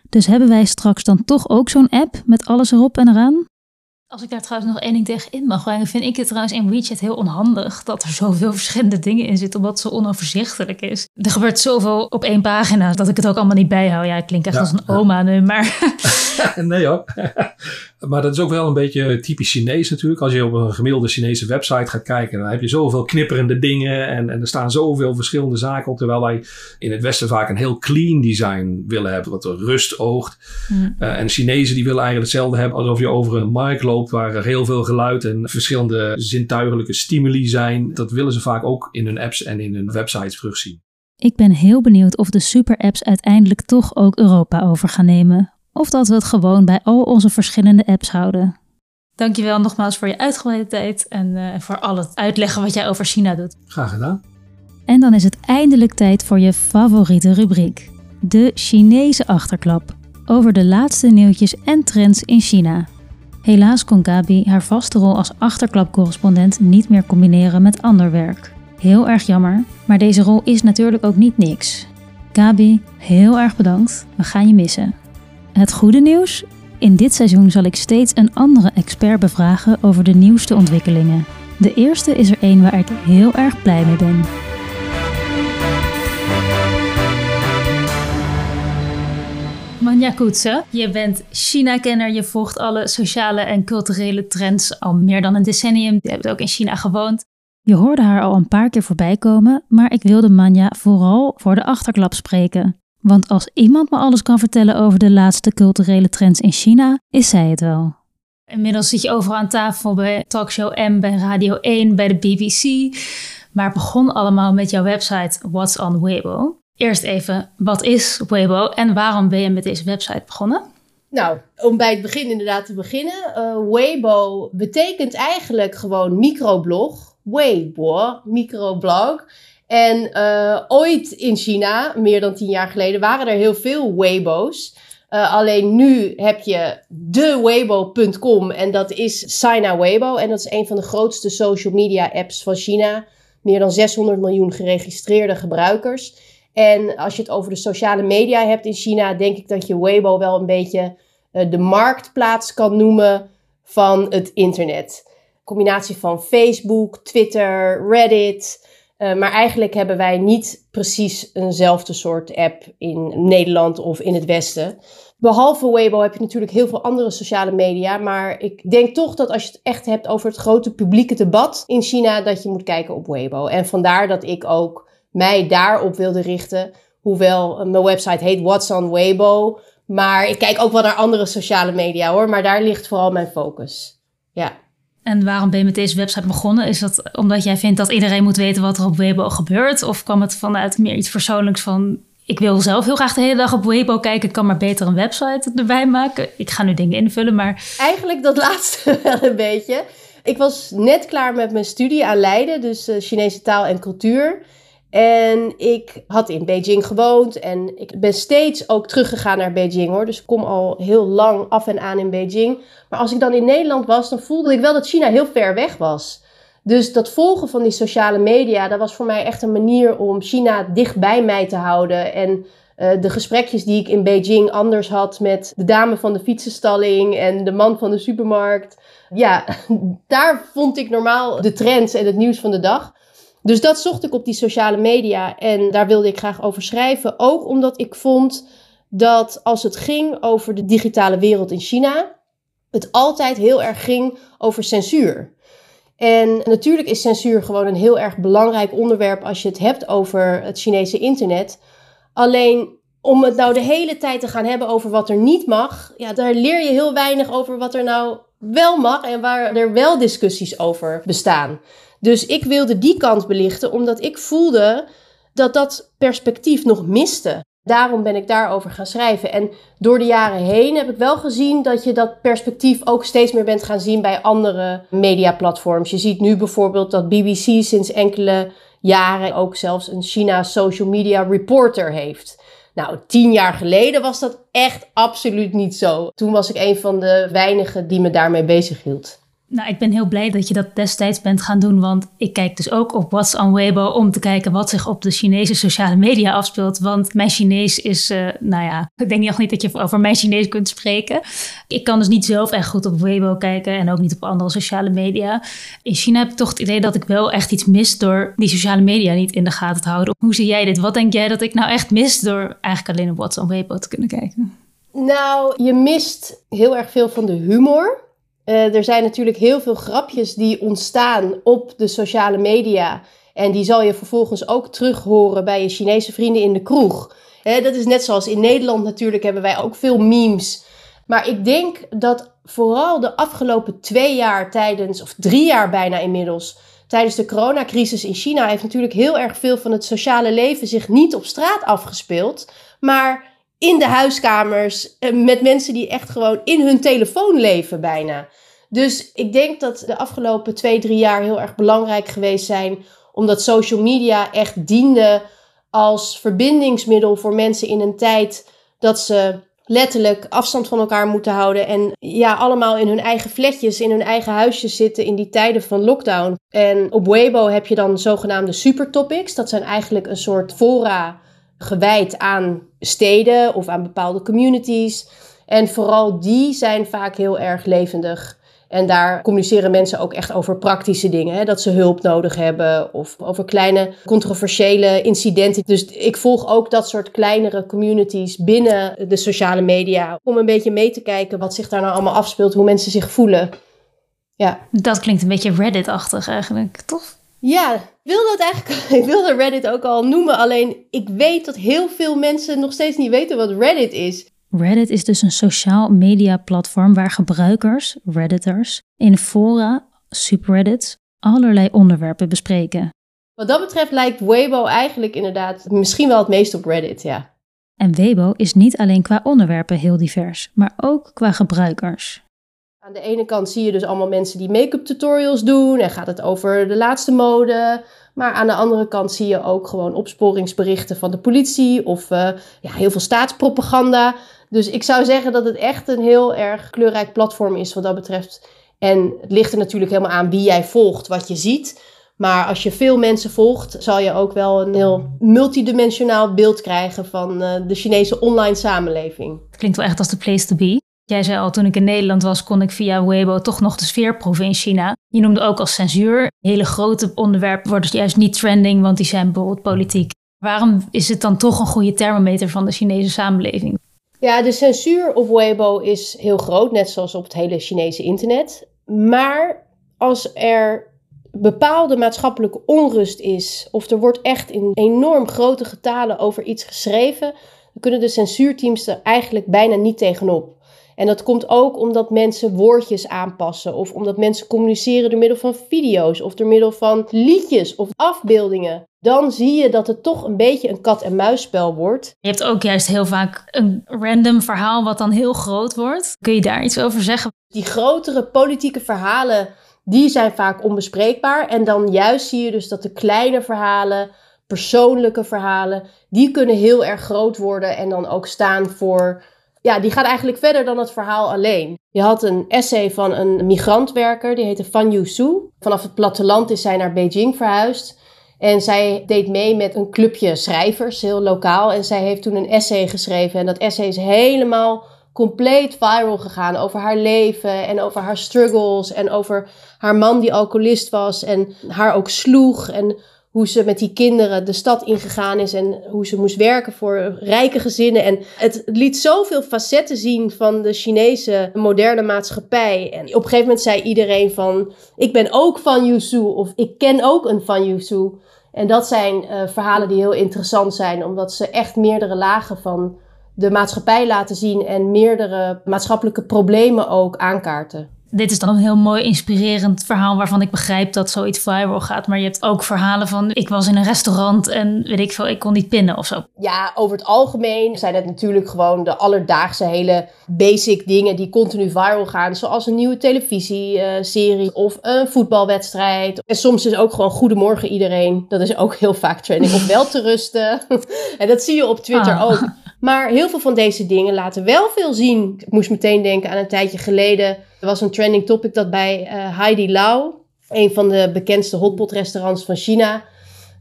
Dus hebben wij straks dan toch ook zo'n app met alles erop en eraan? Als ik daar trouwens nog één ding tegen in mag brengen, vind ik het trouwens in WeChat heel onhandig dat er zoveel verschillende dingen in zitten, omdat het zo onoverzichtelijk is. Er gebeurt zoveel op één pagina dat ik het ook allemaal niet bijhoud. Ja, ik klink echt Ja, als een ja. oma nu, maar nee hoor. maar dat is ook wel een beetje typisch Chinees natuurlijk. Als je op een gemiddelde Chinese website gaat kijken, dan heb je zoveel knipperende dingen en, en er staan zoveel verschillende zaken op. Terwijl wij in het Westen vaak een heel clean design willen hebben, wat er rust oogt. Eh, en Chinezen die willen eigenlijk hetzelfde hebben alsof je over een markt loopt waar er heel veel geluid en verschillende zintuigelijke stimuli zijn. Dat willen ze vaak ook in hun apps en in hun websites terugzien. ik ben heel benieuwd of de super-apps uiteindelijk toch ook Europa over gaan nemen. Of dat we het gewoon bij al onze verschillende apps houden. Dankjewel nogmaals voor je uitgebreide tijd en eh, voor al het uitleggen wat jij over China doet. Graag gedaan. En dan is het eindelijk tijd voor je favoriete rubriek. De Chinese achterklap. Over de laatste nieuwtjes en trends in China. Helaas kon Gabi haar vaste rol als achterklapcorrespondent niet meer combineren met ander werk. Heel erg jammer, maar deze rol is natuurlijk ook niet niks. Gabi, heel erg bedankt. We gaan je missen. Het goede nieuws? In dit seizoen zal ik steeds een andere expert bevragen over de nieuwste ontwikkelingen. De eerste is er een waar ik heel erg blij mee ben. Manja Koetsen, je bent China-kenner. Je volgt alle sociale en culturele trends al meer dan een decennium. Je hebt ook in China gewoond. Je hoorde haar al een paar keer voorbij komen, maar ik wilde Manja vooral voor de achterklap spreken. Want als iemand me alles kan vertellen over de laatste culturele trends in China, is zij het wel. Inmiddels zit je overal aan tafel bij Talkshow M, bij Radio 1, bij de BBC. Maar het begon allemaal met jouw website What's on Weibo. Eerst even, wat is Weibo en waarom ben je met deze website begonnen? Nou, om bij het begin inderdaad te beginnen. eh, Weibo betekent eigenlijk gewoon microblog. Weibo, microblog. En eh, ooit in China, meer dan tien jaar geleden, waren er heel veel Weibo's. Uh, alleen nu heb je de Weibo.com en dat is Sina Weibo. En dat is een van de grootste social media apps van China. Meer dan 600 miljoen geregistreerde gebruikers. En als je het over de sociale media hebt in China, denk ik dat je Weibo wel een beetje uh, de marktplaats kan noemen van het internet. Combinatie van Facebook, Twitter, Reddit. Uh, maar eigenlijk hebben wij niet precies eenzelfde soort app in Nederland of in het Westen. Behalve Weibo heb je natuurlijk heel veel andere sociale media. Maar ik denk toch dat als je het echt hebt over het grote publieke debat in China, dat je moet kijken op Weibo. En vandaar dat ik ook mij daarop wilde richten. Hoewel mijn website heet What's on Weibo. Maar ik kijk ook wel naar andere sociale media hoor. Maar daar ligt vooral mijn focus. Ja. En waarom ben je met deze website begonnen? Is dat omdat jij vindt dat iedereen moet weten wat er op Weibo gebeurt? Of kwam het vanuit meer iets persoonlijks van... ik wil zelf heel graag de hele dag op Weibo kijken... ik kan maar beter een website erbij maken. Ik ga nu dingen invullen, maar... Eigenlijk dat laatste wel een beetje. Ik was net klaar met mijn studie aan Leiden, dus uh, Chinese taal en cultuur... En ik had in Beijing gewoond en ik ben steeds ook teruggegaan naar Beijing hoor. Dus ik kom al heel lang af en aan in Beijing. Maar als ik dan in Nederland was, dan voelde ik wel dat China heel ver weg was. Dus dat volgen van die sociale media, dat was voor mij echt een manier om China dicht bij mij te houden. En uh, de gesprekjes die ik in Beijing anders had met de dame van de fietsenstalling en de man van de supermarkt. Ja, daar vond ik normaal de trends en het nieuws van de dag. Dus dat zocht ik op die sociale media en daar wilde ik graag over schrijven. Ook omdat ik vond dat als het ging over de digitale wereld in China, het altijd heel erg ging over censuur. En natuurlijk is censuur gewoon een heel erg belangrijk onderwerp als je het hebt over het Chinese internet. Alleen om het nou de hele tijd te gaan hebben over wat er niet mag, ja, daar leer je heel weinig over wat er nou wel mag en waar er wel discussies over bestaan. Dus ik wilde die kant belichten, omdat ik voelde dat dat perspectief nog miste. Daarom ben ik daarover gaan schrijven. En door de jaren heen heb ik wel gezien dat je dat perspectief ook steeds meer bent gaan zien bij andere mediaplatforms. Je ziet nu bijvoorbeeld dat BBC sinds enkele jaren ook zelfs een China social media reporter heeft. Nou, tien jaar geleden was dat echt absoluut niet zo. Toen was ik een van de weinigen die me daarmee bezig hield. Nou, ik ben heel blij dat je dat destijds bent gaan doen, want ik kijk dus ook op What's on Weibo om te kijken wat zich op de Chinese sociale media afspeelt. Want mijn Chinees is, uh, nou ja, ik denk nog niet dat je over mijn Chinees kunt spreken. Ik kan dus niet zelf echt goed op Weibo kijken en ook niet op andere sociale media. In China heb ik toch het idee dat ik wel echt iets mis door die sociale media niet in de gaten te houden. Hoe zie jij dit? Wat denk jij dat ik nou echt mis door eigenlijk alleen op What's on Weibo te kunnen kijken? Nou, je mist heel erg veel van de humor. Uh, er zijn natuurlijk heel veel grapjes die ontstaan op de sociale media. En die zal je vervolgens ook terug horen bij je Chinese vrienden in de kroeg. Dat is net zoals in Nederland natuurlijk hebben wij ook veel memes. Maar ik denk dat vooral de afgelopen twee jaar tijdens, of drie jaar bijna inmiddels, tijdens de coronacrisis in China heeft natuurlijk heel erg veel van het sociale leven zich niet op straat afgespeeld, maar in de huiskamers eh, met mensen die echt gewoon in hun telefoon leven bijna. Dus ik denk dat de afgelopen twee, drie jaar heel erg belangrijk geweest zijn, omdat social media echt diende als verbindingsmiddel voor mensen in een tijd dat ze letterlijk afstand van elkaar moeten houden en ja, allemaal in hun eigen flatjes, in hun eigen huisjes zitten in die tijden van lockdown. En op Weibo heb je dan zogenaamde supertopics. Dat zijn eigenlijk een soort fora gewijd aan steden of aan bepaalde communities. En vooral die zijn vaak heel erg levendig. En daar communiceren mensen ook echt over praktische dingen. Hè? Dat ze hulp nodig hebben of over kleine controversiële incidenten. Dus ik volg ook dat soort kleinere communities binnen de sociale media. Om een beetje mee te kijken wat zich daar nou allemaal afspeelt, hoe mensen zich voelen. Ja. Dat klinkt een beetje Reddit-achtig eigenlijk, toch? Ja, ik wilde het eigenlijk, ik wilde Reddit ook al noemen. Alleen ik weet dat heel veel mensen nog steeds niet weten wat Reddit is. Reddit is dus een sociaal media platform waar gebruikers, redditors, in fora, subreddits, allerlei onderwerpen bespreken. Wat dat betreft lijkt Weibo eigenlijk inderdaad misschien wel het meest op Reddit, ja. En Weibo is niet alleen qua onderwerpen heel divers, maar ook qua gebruikers. Aan de ene kant zie je dus allemaal mensen die make-up tutorials doen en gaat het over de laatste mode. Maar aan de andere kant zie je ook gewoon opsporingsberichten van de politie of uh, ja, heel veel staatspropaganda. Dus ik zou zeggen dat het echt een heel erg kleurrijk platform is wat dat betreft. En het ligt er natuurlijk helemaal aan wie jij volgt, wat je ziet. Maar als je veel mensen volgt, zal je ook wel een heel multidimensionaal beeld krijgen van uh, de Chinese online samenleving. Het klinkt wel echt als de place to be. Jij zei al, toen ik in Nederland was, kon ik via Weibo toch nog de sfeer proeven in China. Je noemde ook als censuur. Hele grote onderwerpen worden juist niet trending, want die zijn bijvoorbeeld politiek. Waarom is het dan toch een goede thermometer van de Chinese samenleving? Ja, de censuur op Weibo is heel groot, net zoals op het hele Chinese internet. Maar als er bepaalde maatschappelijke onrust is, of er wordt echt in enorm grote getalen over iets geschreven, dan kunnen de censuurteams er eigenlijk bijna niet tegenop. En dat komt ook omdat mensen woordjes aanpassen. Of omdat mensen communiceren door middel van video's. Of door middel van liedjes of afbeeldingen. Dan zie je dat het toch een beetje een kat-en-muisspel wordt. Je hebt ook juist heel vaak een random verhaal wat dan heel groot wordt. Kun je daar iets over zeggen? Die grotere politieke verhalen, die zijn vaak onbespreekbaar. En dan juist zie je dus dat de kleine verhalen, persoonlijke verhalen, die kunnen heel erg groot worden. En dan ook staan voor ja, die gaat eigenlijk verder dan het verhaal alleen. Je had een essay van een migrantwerker, die heette Fan Yu Su. Vanaf het platteland is zij naar Beijing verhuisd. En zij deed mee met een clubje schrijvers, heel lokaal. En zij heeft toen een essay geschreven. En dat essay is helemaal compleet viral gegaan over haar leven en over haar struggles en over haar man die alcoholist was en haar ook sloeg en hoe ze met die kinderen de stad ingegaan is en hoe ze moest werken voor rijke gezinnen. En het liet zoveel facetten zien van de Chinese moderne maatschappij. En op een gegeven moment zei iedereen van, ik ben ook van Yusu of ik ken ook een van Yusu. En dat zijn uh, verhalen die heel interessant zijn, omdat ze echt meerdere lagen van de maatschappij laten zien en meerdere maatschappelijke problemen ook aankaarten dit is dan een heel mooi inspirerend verhaal waarvan ik begrijp dat zoiets viral gaat. Maar je hebt ook verhalen van ik was in een restaurant en weet ik veel, ik kon niet pinnen of zo. Ja, over het algemeen zijn het natuurlijk gewoon de alledaagse hele basic dingen die continu viral gaan. Zoals een nieuwe televisieserie of een voetbalwedstrijd. En soms is ook gewoon goedemorgen iedereen. Dat is ook heel vaak trending. Of wel te rusten. en dat zie je op Twitter ah. ook. Maar heel veel van deze dingen laten wel veel zien. Ik moest meteen denken aan een tijdje geleden. Er was een trending topic dat bij uh, Heidi Lau, een van de bekendste hotpot restaurants van China,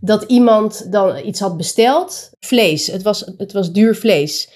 dat iemand dan iets had besteld. Vlees. Het was, het was duur vlees.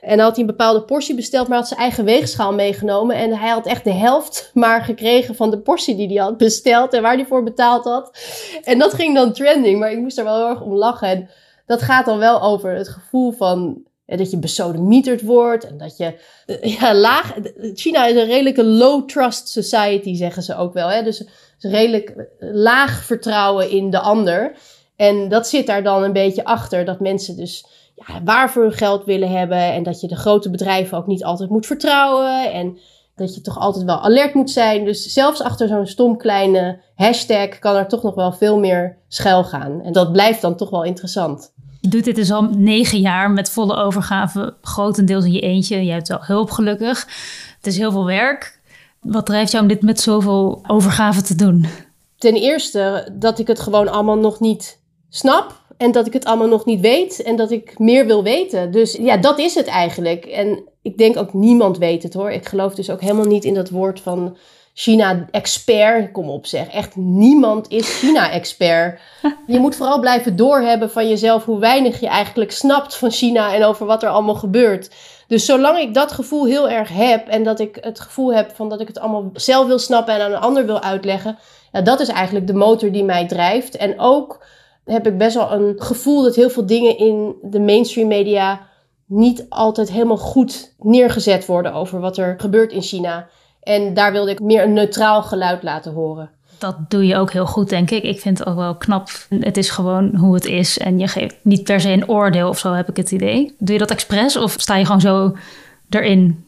En dan had hij een bepaalde portie besteld, maar had zijn eigen weegschaal meegenomen. En hij had echt de helft maar gekregen van de portie die hij had besteld en waar hij voor betaald had. En dat ging dan trending, maar ik moest er wel heel erg om lachen. En dat gaat dan wel over het gevoel van dat je besodemieterd wordt en dat je eh, ja, laag. China is een redelijke low trust society, zeggen ze ook wel. Hè? Dus redelijk laag vertrouwen in de ander. En dat zit daar dan een beetje achter, dat mensen dus ja, waar voor hun geld willen hebben en dat je de grote bedrijven ook niet altijd moet vertrouwen en dat je toch altijd wel alert moet zijn. Dus zelfs achter zo'n stom kleine hashtag kan er toch nog wel veel meer schuil gaan. En dat blijft dan toch wel interessant. Je doet dit dus al negen jaar met volle overgave, grotendeels in je eentje. Je hebt wel hulp gelukkig. Het is heel veel werk. Wat drijft jou om dit met zoveel overgave te doen? Ten eerste dat ik het gewoon allemaal nog niet snap. En dat ik het allemaal nog niet weet. En dat ik meer wil weten. Dus ja, dat is het eigenlijk. En ik denk ook niemand weet het hoor. Ik geloof dus ook helemaal niet in dat woord van China-expert. Kom op zeg, echt niemand is China-expert. Je moet vooral blijven doorhebben van jezelf hoe weinig je eigenlijk snapt van China en over wat er allemaal gebeurt. Dus zolang ik dat gevoel heel erg heb en dat ik het gevoel heb van dat ik het allemaal zelf wil snappen en aan een ander wil uitleggen, ja, dat is eigenlijk de motor die mij drijft. En ook heb ik best wel een gevoel dat heel veel dingen in de mainstream media niet altijd helemaal goed neergezet worden over wat er gebeurt in China. En daar wilde ik meer een neutraal geluid laten horen. Dat doe je ook heel goed, denk ik. Ik vind het ook wel knap. Het is gewoon hoe het is. En je geeft niet per se een oordeel of zo, heb ik het idee. Doe je dat expres of sta je gewoon zo erin?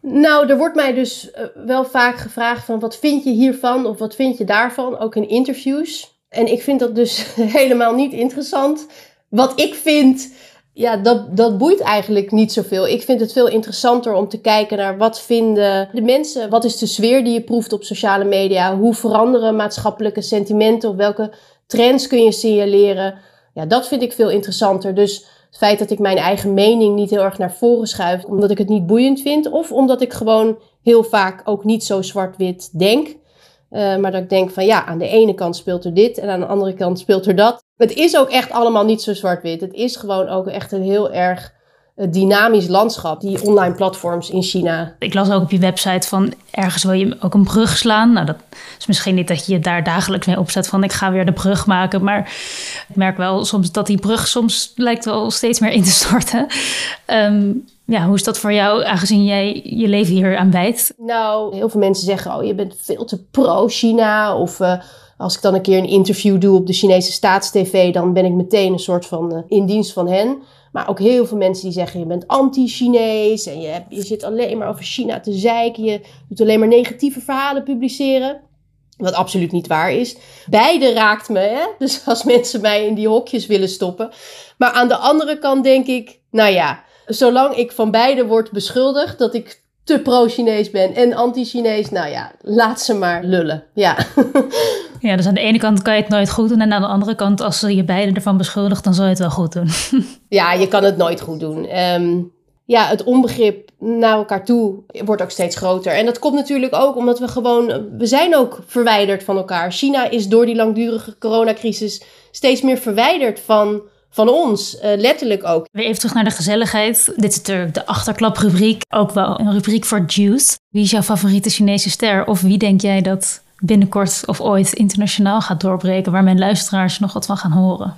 Nou, er wordt mij dus eh, wel vaak gevraagd van wat vind je hiervan of wat vind je daarvan, ook in interviews. En ik vind dat dus helemaal niet interessant. Wat ik vind, ja, dat, dat boeit eigenlijk niet zoveel. Ik vind het veel interessanter om te kijken naar wat vinden de mensen, wat is de sfeer die je proeft op sociale media, hoe veranderen maatschappelijke sentimenten, of welke trends kun je signaleren. Ja, dat vind ik veel interessanter. Dus het feit dat ik mijn eigen mening niet heel erg naar voren schuif, omdat ik het niet boeiend vind, of omdat ik gewoon heel vaak ook niet zo zwart-wit denk. Uh, maar dat ik denk van ja, aan de ene kant speelt er dit en aan de andere kant speelt er dat. Het is ook echt allemaal niet zo zwart-wit. Het is gewoon ook echt een heel erg uh, dynamisch landschap, die online platforms in China. Ik las ook op je website van ergens wil je ook een brug slaan. Nou, dat is misschien niet dat je je daar dagelijks mee opzet van ik ga weer de brug maken. Maar ik merk wel soms dat die brug soms lijkt wel steeds meer in te storten. Um, ja, hoe is dat voor jou, aangezien jij je leven hier aan wijdt? Nou, heel veel mensen zeggen, oh, je bent veel te pro-China. Of uh, als ik dan een keer een interview doe op de Chinese staatstv, dan ben ik meteen een soort van uh, in dienst van hen. Maar ook heel veel mensen die zeggen, je bent anti-Chinees en je, je zit alleen maar over China te zeiken. Je doet alleen maar negatieve verhalen publiceren. Wat absoluut niet waar is. Beide raakt me, hè? Dus als mensen mij in die hokjes willen stoppen. Maar aan de andere kant denk ik, nou ja, zolang ik van beide word beschuldigd dat ik te pro-Chinees ben en anti-Chinees, nou ja, laat ze maar lullen. Ja. ja, dus aan de ene kant kan je het nooit goed doen en aan de andere kant, als ze je beiden ervan beschuldigt, dan zou je het wel goed doen. ja, je kan het nooit goed doen. Um, ja, het onbegrip naar elkaar toe wordt ook steeds groter. En dat komt natuurlijk ook omdat we gewoon, we zijn ook verwijderd van elkaar. China is door die langdurige coronacrisis steeds meer verwijderd van van ons, uh, letterlijk ook. Weer even terug naar de gezelligheid. Dit is natuurlijk de achterklaprubriek, ook wel een rubriek voor juice. Wie is jouw favoriete Chinese ster? Of wie denk jij dat binnenkort of ooit internationaal gaat doorbreken, waar mijn luisteraars nog wat van gaan horen?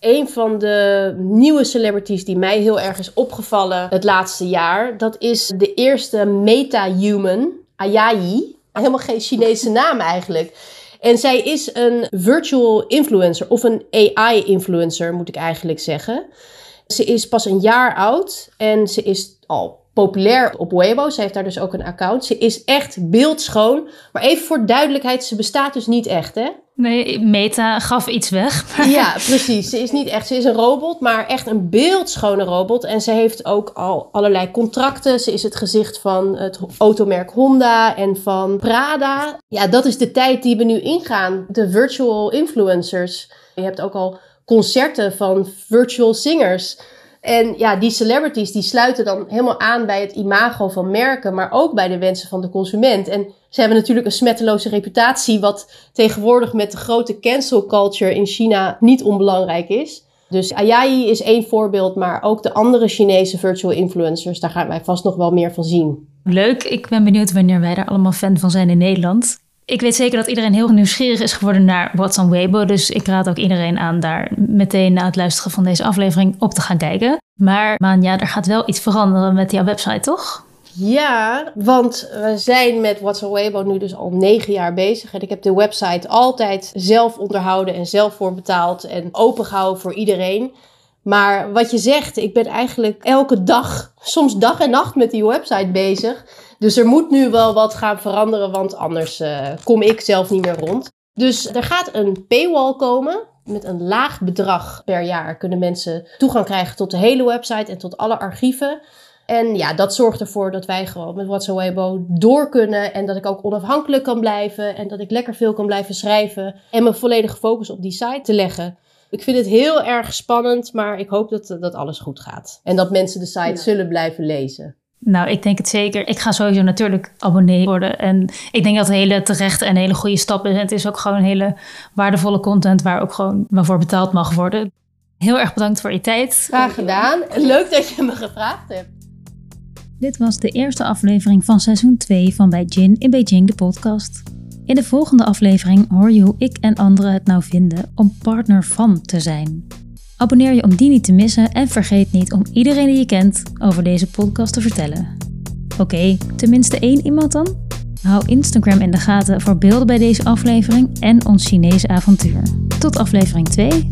Een van de nieuwe celebrities die mij heel erg is opgevallen het laatste jaar, dat is de eerste meta-human, Ayayi. Helemaal geen Chinese naam eigenlijk. En zij is een virtual influencer of een AI-influencer, moet ik eigenlijk zeggen. Ze is pas een jaar oud en ze is al populair op Weibo. Ze heeft daar dus ook een account. Ze is echt beeldschoon. Maar even voor duidelijkheid, ze bestaat dus niet echt, hè? Nee, Meta gaf iets weg. ja, precies. Ze is niet echt, ze is een robot, maar echt een beeldschone robot. En ze heeft ook al allerlei contracten. Ze is het gezicht van het automerk Honda en van Prada. Ja, dat is de tijd die we nu ingaan. De virtual influencers. Je hebt ook al concerten van virtual singers. En ja, die celebrities die sluiten dan helemaal aan bij het imago van merken, maar ook bij de wensen van de consument. En ze hebben natuurlijk een smetteloze reputatie, wat tegenwoordig met de grote cancel culture in China niet onbelangrijk is. Dus Ayayi is één voorbeeld, maar ook de andere Chinese virtual influencers, daar gaan wij vast nog wel meer van zien. Leuk, ik ben benieuwd wanneer wij daar allemaal fan van zijn in Nederland. Ik weet zeker dat iedereen heel nieuwsgierig is geworden naar What's on Weibo. Dus ik raad ook iedereen aan daar meteen na het luisteren van deze aflevering op te gaan kijken. Maar Manja, er gaat wel iets veranderen met jouw website, toch? Ja, want we zijn met What's on Weibo nu dus al negen jaar bezig. En ik heb de website altijd zelf onderhouden en zelf voorbetaald en opengehouden voor iedereen. Maar wat je zegt, ik ben eigenlijk elke dag, soms dag en nacht met die website bezig. Dus er moet nu wel wat gaan veranderen, want anders uh, kom ik zelf niet meer rond. Dus er gaat een paywall komen. Met een laag bedrag per jaar kunnen mensen toegang krijgen tot de hele website en tot alle archieven. En ja, dat zorgt ervoor dat wij gewoon met WhatsApp door kunnen. En dat ik ook onafhankelijk kan blijven. En dat ik lekker veel kan blijven schrijven. En mijn volledige focus op die site te leggen. Ik vind het heel erg spannend, maar ik hoop dat, dat alles goed gaat. En dat mensen de site zullen blijven lezen. Nou, ik denk het zeker. Ik ga sowieso natuurlijk abonnee worden. En ik denk dat het een hele terechte en hele goede stap is. En het is ook gewoon hele waardevolle content waar ook gewoon waarvoor betaald mag worden. Heel erg bedankt voor je tijd. Graag gedaan. Leuk dat je me gevraagd hebt. Dit was de eerste aflevering van seizoen 2 van Bij Jin in Beijing, de podcast. In de volgende aflevering hoor je hoe ik en anderen het nou vinden om partner van te zijn. Abonneer je om die niet te missen en vergeet niet om iedereen die je kent over deze podcast te vertellen. Oké, tenminste één iemand dan? Hou Instagram in de gaten voor beelden bij deze aflevering en ons Chinese avontuur. Tot aflevering 2.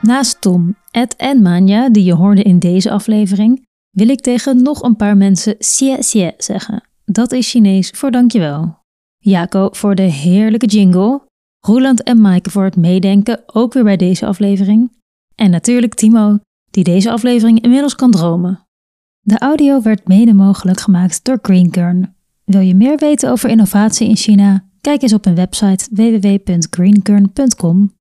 Naast Tom, Ed en Manja, die je hoorde in deze aflevering, wil ik tegen nog een paar mensen xie xie zeggen. Dat is Chinees voor dankjewel. Jaco voor de heerlijke jingle Roland en Maaike voor het meedenken, ook weer bij deze aflevering. En natuurlijk Timo, die deze aflevering inmiddels kan dromen. De audio werd mede mogelijk gemaakt door Greenkern. Wil je meer weten over innovatie in China? Kijk eens op hun website www.greenkern.com.